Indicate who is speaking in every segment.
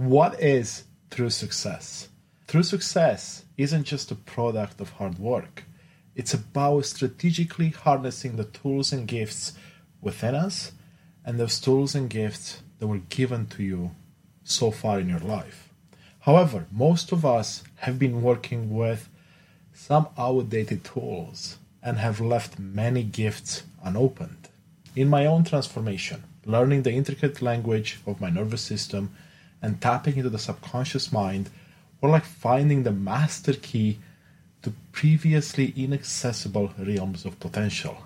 Speaker 1: What is true success? True success isn't just a product of hard work. It's about strategically harnessing the tools and gifts within us and those tools and gifts that were given to you so far in your life. However, most of us have been working with some outdated tools and have left many gifts unopened. In my own transformation, learning the intricate language of my nervous system and tapping into the subconscious mind were like finding the master key to previously inaccessible realms of potential.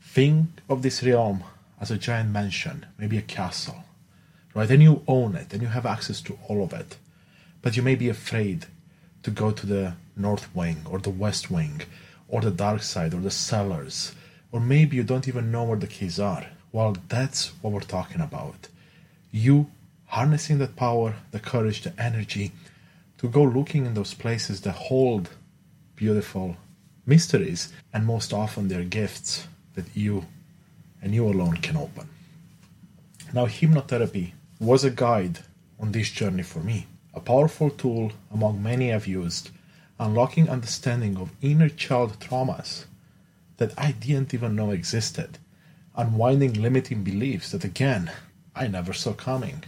Speaker 1: Think of this realm as a giant mansion, maybe a castle, right? And you own it and you have access to all of it. But you may be afraid to go to the north wing or the west wing or the dark side or the cellars. Or maybe you don't even know where the keys are. Well, that's what we're talking about. You harnessing that power, the courage, the energy to go looking in those places that hold beautiful mysteries, and most often they're gifts that you and you alone can open. Now, hypnotherapy was a guide on this journey for me a powerful tool among many I've used, unlocking understanding of inner child traumas that I didn't even know existed, unwinding limiting beliefs that again I never saw coming,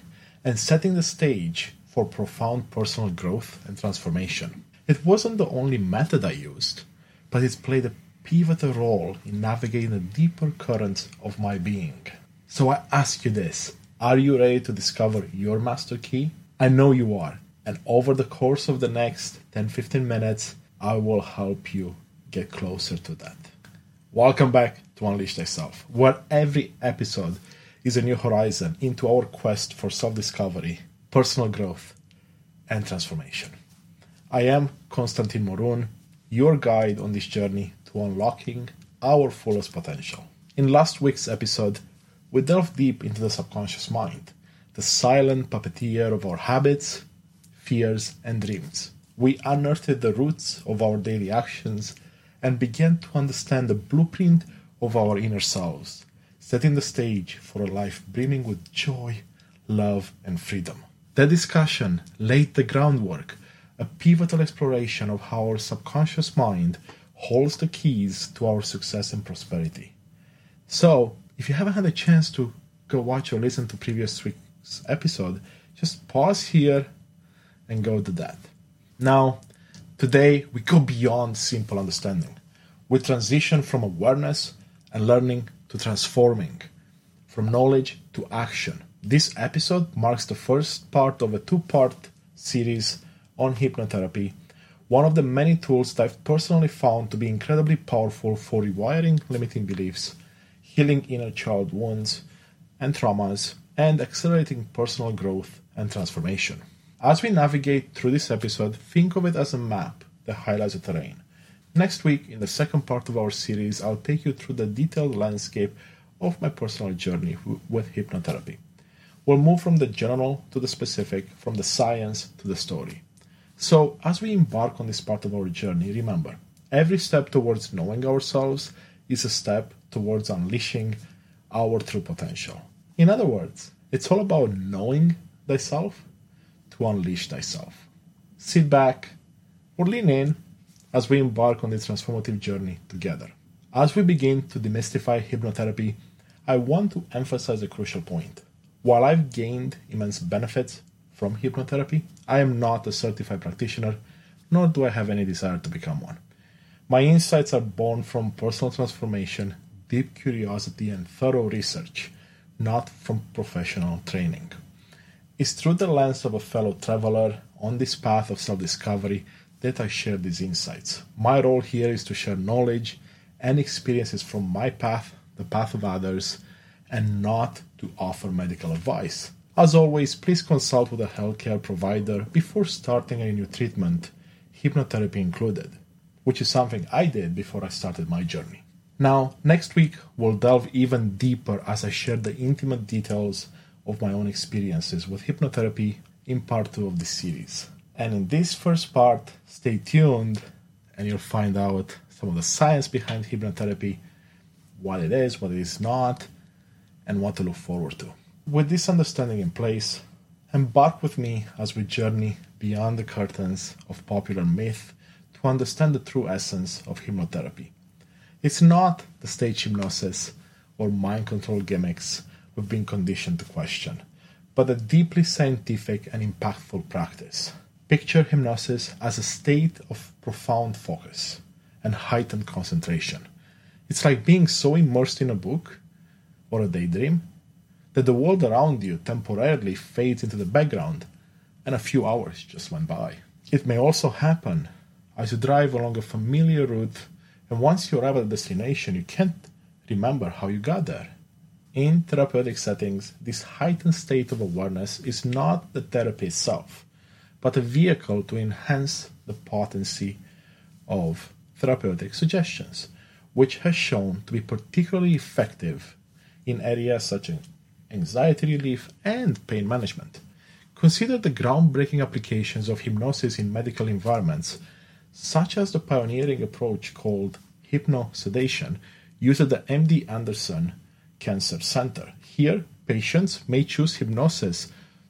Speaker 1: and setting the stage for profound personal growth and transformation. It wasn't the only method I used, but it's played a pivotal role in navigating the deeper currents of my being. So I ask you this are you ready to discover your master key? I know you are. And over the course of the next 10 15 minutes, I will help you get closer to that. Welcome back to Unleash Thyself, where every episode is a new horizon into our quest for self discovery, personal growth, and transformation. I am Constantin Morun, your guide on this journey to unlocking our fullest potential. In last week's episode, we delved deep into the subconscious mind the silent puppeteer of our habits, fears, and dreams. We unearthed the roots of our daily actions and began to understand the blueprint of our inner selves, setting the stage for a life brimming with joy, love, and freedom. That discussion laid the groundwork, a pivotal exploration of how our subconscious mind holds the keys to our success and prosperity. So, if you haven't had a chance to go watch or listen to previous week's episode, just pause here and go to that. Now, today we go beyond simple understanding. We transition from awareness and learning to transforming, from knowledge to action. This episode marks the first part of a two part series on hypnotherapy, one of the many tools that I've personally found to be incredibly powerful for rewiring limiting beliefs, healing inner child wounds and traumas, and accelerating personal growth and transformation. As we navigate through this episode, think of it as a map that highlights the terrain. Next week, in the second part of our series, I'll take you through the detailed landscape of my personal journey with hypnotherapy. We'll move from the general to the specific, from the science to the story. So, as we embark on this part of our journey, remember every step towards knowing ourselves is a step towards unleashing our true potential. In other words, it's all about knowing thyself to unleash thyself. Sit back or lean in as we embark on this transformative journey together. As we begin to demystify hypnotherapy, I want to emphasize a crucial point. While I've gained immense benefits from hypnotherapy, I am not a certified practitioner, nor do I have any desire to become one. My insights are born from personal transformation, deep curiosity, and thorough research not from professional training. It's through the lens of a fellow traveler on this path of self discovery that I share these insights. My role here is to share knowledge and experiences from my path, the path of others, and not to offer medical advice. As always, please consult with a healthcare provider before starting a new treatment, hypnotherapy included, which is something I did before I started my journey. Now, next week, we'll delve even deeper as I share the intimate details of my own experiences with hypnotherapy in part two of this series. And in this first part, stay tuned and you'll find out some of the science behind hypnotherapy, what it is, what it is not, and what to look forward to. With this understanding in place, Embark with me as we journey beyond the curtains of popular myth to understand the true essence of hypnotherapy. It's not the stage hypnosis or mind control gimmicks we've been conditioned to question, but a deeply scientific and impactful practice. Picture hypnosis as a state of profound focus and heightened concentration. It's like being so immersed in a book or a daydream that the world around you temporarily fades into the background and a few hours just went by. It may also happen as you drive along a familiar route, and once you arrive at the destination, you can't remember how you got there. In therapeutic settings, this heightened state of awareness is not the therapy itself, but a vehicle to enhance the potency of therapeutic suggestions, which has shown to be particularly effective in areas such as anxiety relief and pain management. Consider the groundbreaking applications of hypnosis in medical environments, such as the pioneering approach called hypnosedation used at the MD Anderson Cancer Center. Here, patients may choose hypnosis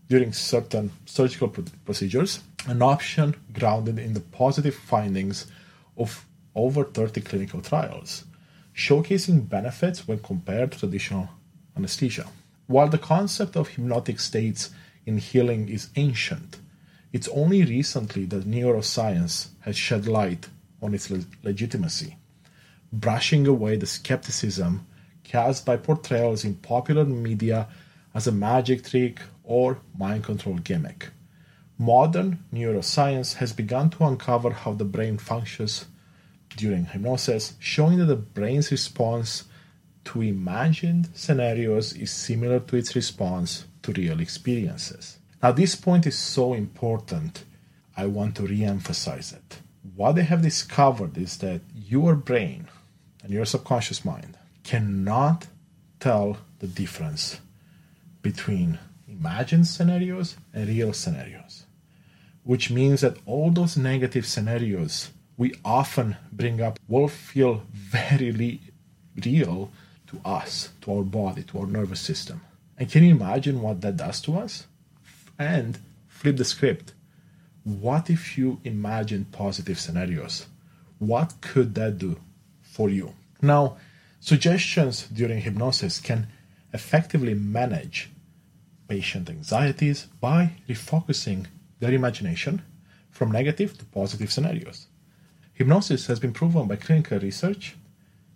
Speaker 1: during certain surgical procedures, an option grounded in the positive findings of over 30 clinical trials, showcasing benefits when compared to traditional anesthesia. While the concept of hypnotic states in healing is ancient, it's only recently that neuroscience has shed light on its le- legitimacy, brushing away the skepticism cast by portrayals in popular media as a magic trick or mind control gimmick. Modern neuroscience has begun to uncover how the brain functions during hypnosis, showing that the brain's response to imagined scenarios is similar to its response to real experiences. Now, this point is so important, I want to re emphasize it. What they have discovered is that your brain and your subconscious mind cannot tell the difference between imagined scenarios and real scenarios, which means that all those negative scenarios we often bring up will feel very real to us, to our body, to our nervous system. And can you imagine what that does to us? And flip the script. What if you imagine positive scenarios? What could that do for you? Now, suggestions during hypnosis can effectively manage patient anxieties by refocusing their imagination from negative to positive scenarios. Hypnosis has been proven by clinical research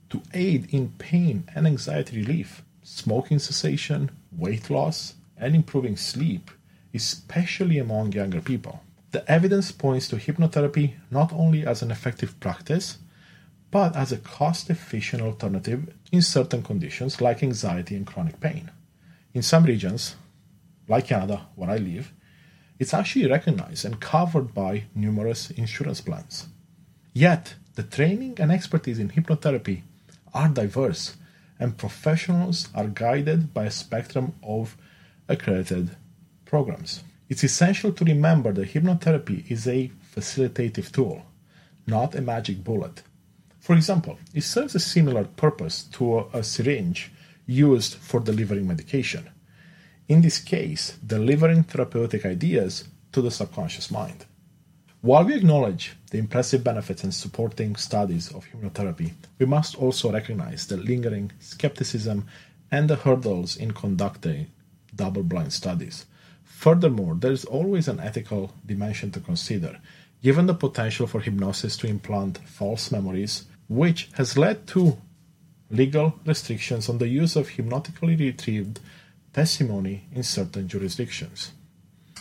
Speaker 1: to aid in pain and anxiety relief, smoking cessation, weight loss, and improving sleep, especially among younger people. The evidence points to hypnotherapy not only as an effective practice, but as a cost efficient alternative in certain conditions like anxiety and chronic pain. In some regions, like Canada, where I live, it's actually recognized and covered by numerous insurance plans. Yet, the training and expertise in hypnotherapy are diverse, and professionals are guided by a spectrum of accredited programs. It's essential to remember that hypnotherapy is a facilitative tool, not a magic bullet. For example, it serves a similar purpose to a, syringe used for delivering medication. In this case, delivering therapeutic ideas to the subconscious mind. While we acknowledge the impressive benefits and supporting studies of hypnotherapy, we must also recognize the lingering skepticism and the hurdles in conducting double blind studies. Furthermore, there is always an ethical dimension to consider, given the potential for hypnosis to implant false memories, which has led to legal restrictions on the use of hypnotically retrieved testimony in certain jurisdictions.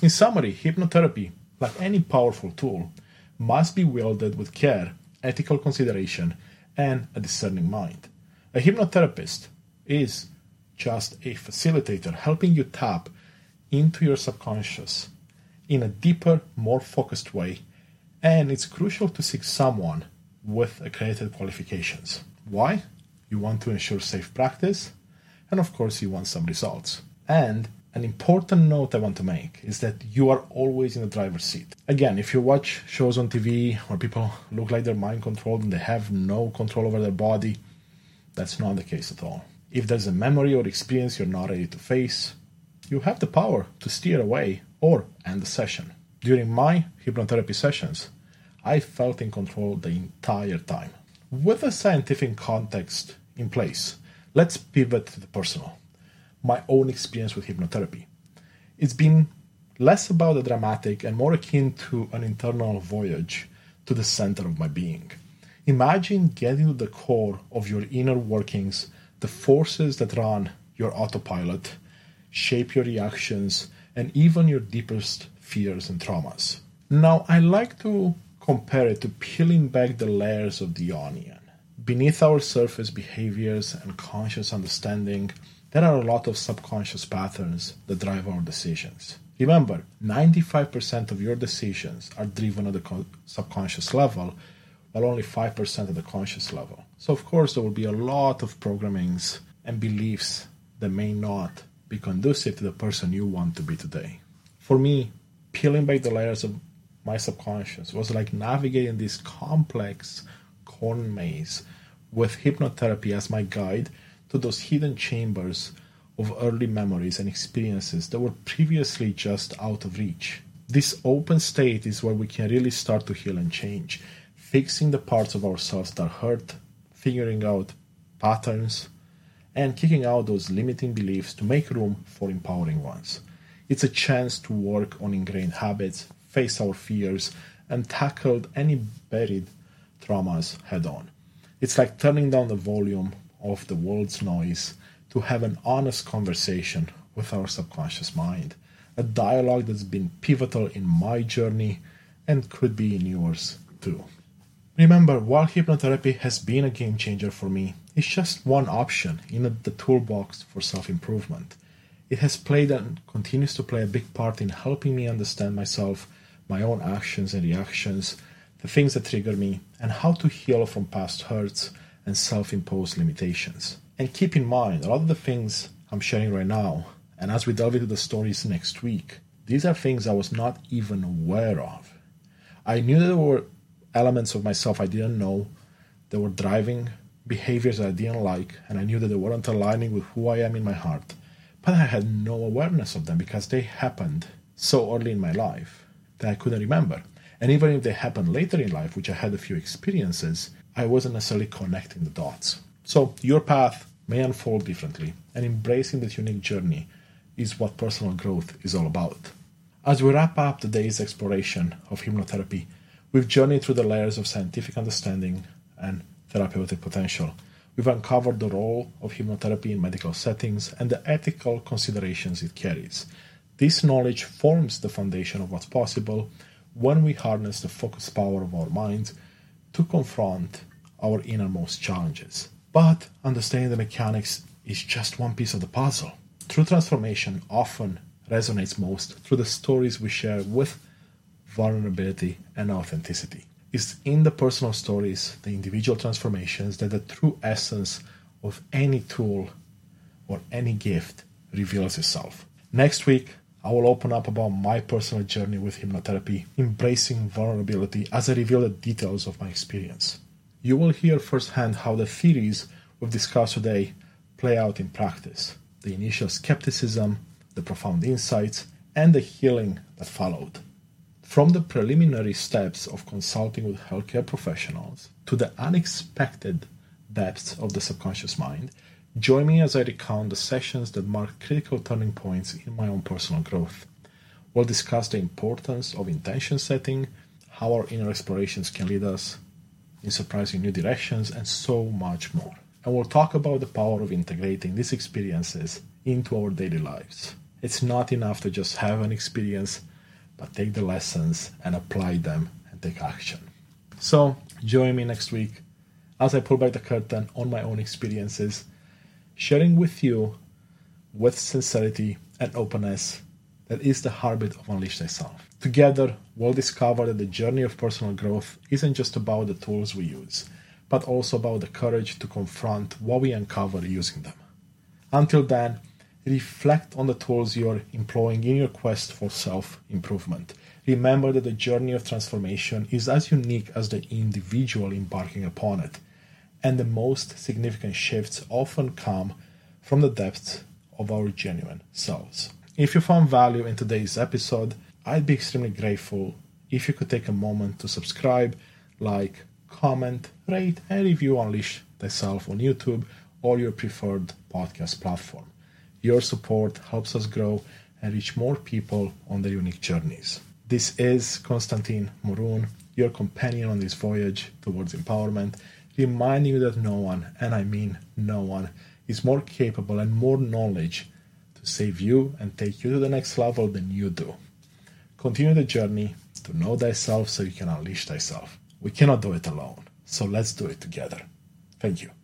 Speaker 1: In summary, hypnotherapy like any powerful tool, must be wielded with care, ethical consideration, and a discerning mind. A hypnotherapist is just a facilitator helping you tap into your subconscious in a deeper, more focused way, and it's crucial to seek someone with accredited qualifications. Why? You want to ensure safe practice, and of course, you want some results. And an important note I want to make is that you are always in the driver's seat. Again, if you watch shows on TV where people look like they're mind controlled and they have no control over their body, that's not the case at all. If there's a memory or experience you're not ready to face, you have the power to steer away or end the session. During my hypnotherapy sessions, I felt in control the entire time. With a scientific context in place, let's pivot to the personal. My own experience with hypnotherapy. It's been less about the dramatic and more akin to an internal voyage to the center of my being. Imagine getting to the core of your inner workings, the forces that run your autopilot, shape your reactions, and even your deepest fears and traumas. Now, I like to compare it to peeling back the layers of the onion. Beneath our surface behaviors and conscious understanding, there are a lot of subconscious patterns that drive our decisions. Remember, 95% of your decisions are driven at the subconscious level, while only 5% at the conscious level. So, of course, there will be a lot of programmings and beliefs that may not be conducive to the person you want to be today. For me, peeling back the layers of my subconscious was like navigating this complex corn maze with hypnotherapy as my guide to those hidden chambers of early memories and experiences that were previously just out of reach. This open state is where we can really start to heal and change, fixing the parts of ourselves that hurt, figuring out patterns, and kicking out those limiting beliefs to make room for empowering ones. It's a chance to work on ingrained habits, face our fears, and tackle any buried traumas head on. It's like turning down the volume of the world's noise to have an honest conversation with our subconscious mind, a dialogue that's been pivotal in my journey and could be in yours too. Remember, while hypnotherapy has been a game changer for me, it's just one option in the toolbox for self improvement. It has played and continues to play a big part in helping me understand myself, my own actions and reactions, the things that trigger me, and how to heal from past hurts and self imposed limitations. And keep in mind, a lot of the things I'm sharing right now, and as we delve into the stories next week, these are things I was not even aware of. I knew there were elements of myself I didn't know that were driving behaviors I didn't like, and I knew that they weren't aligning with who I am in my heart. But I had no awareness of them because they happened so early in my life that I couldn't remember. And even if they happen later in life, which I had a few experiences, I wasn't necessarily connecting the dots. So your path may unfold differently, and embracing that unique journey is what personal growth is all about. As we wrap up today's exploration of hypnotherapy, we've journeyed through the layers of scientific understanding and therapeutic potential. We've uncovered the role of hypnotherapy in medical settings and the ethical considerations it carries. This knowledge forms the foundation of what's possible when we harness the focused power of our minds to confront our innermost challenges. But understanding the mechanics is just one piece of the puzzle. True transformation often resonates most through the stories we share with vulnerability and authenticity. It's in the personal stories, the individual transformations, that the true essence of any tool or any gift reveals itself. Next week, I will open up about my personal journey with hypnotherapy, embracing vulnerability as I reveal the details of my experience. You will hear firsthand how the theories we've discussed today play out in practice the initial skepticism, the profound insights, and the healing that followed. From the preliminary steps of consulting with healthcare professionals to the unexpected depths of the subconscious mind, join me as I recount the sessions that marked critical turning points in my own personal growth. We'll discuss the importance of intention setting, how our inner explorations can lead us in surprising new directions, and so much more. And we'll talk about the power of integrating these experiences into our daily lives. It's not enough to just have an experience, but take the lessons and apply them and take action. So, join me next week as I pull back the curtain on my own experiences, sharing with you with sincerity and openness that is the heartbeat of Unleash Thyself. Together, we'll discover that the journey of personal growth isn't just about the tools we use, but also about the courage to confront what we uncover using them. Until then, reflect on the tools you're employing in your quest for self improvement. Remember that the journey of transformation is as unique as the individual embarking upon it, and the most significant shifts often come from the depths of our genuine selves. If you found value in today's episode, I'd be extremely grateful if you could take a moment to subscribe, like, comment, rate, and review Unleash Thyself on YouTube or your preferred podcast platform. Your support helps us grow and reach more people on their unique journeys. This is Constantin Morun, your companion on this voyage towards empowerment, reminding you that no one, and I mean no one, is more capable and more knowledge to save you and take you to the next level than you do. Continue the journey to know thyself so you can unleash thyself. We cannot do it alone, so let's do it together. Thank you.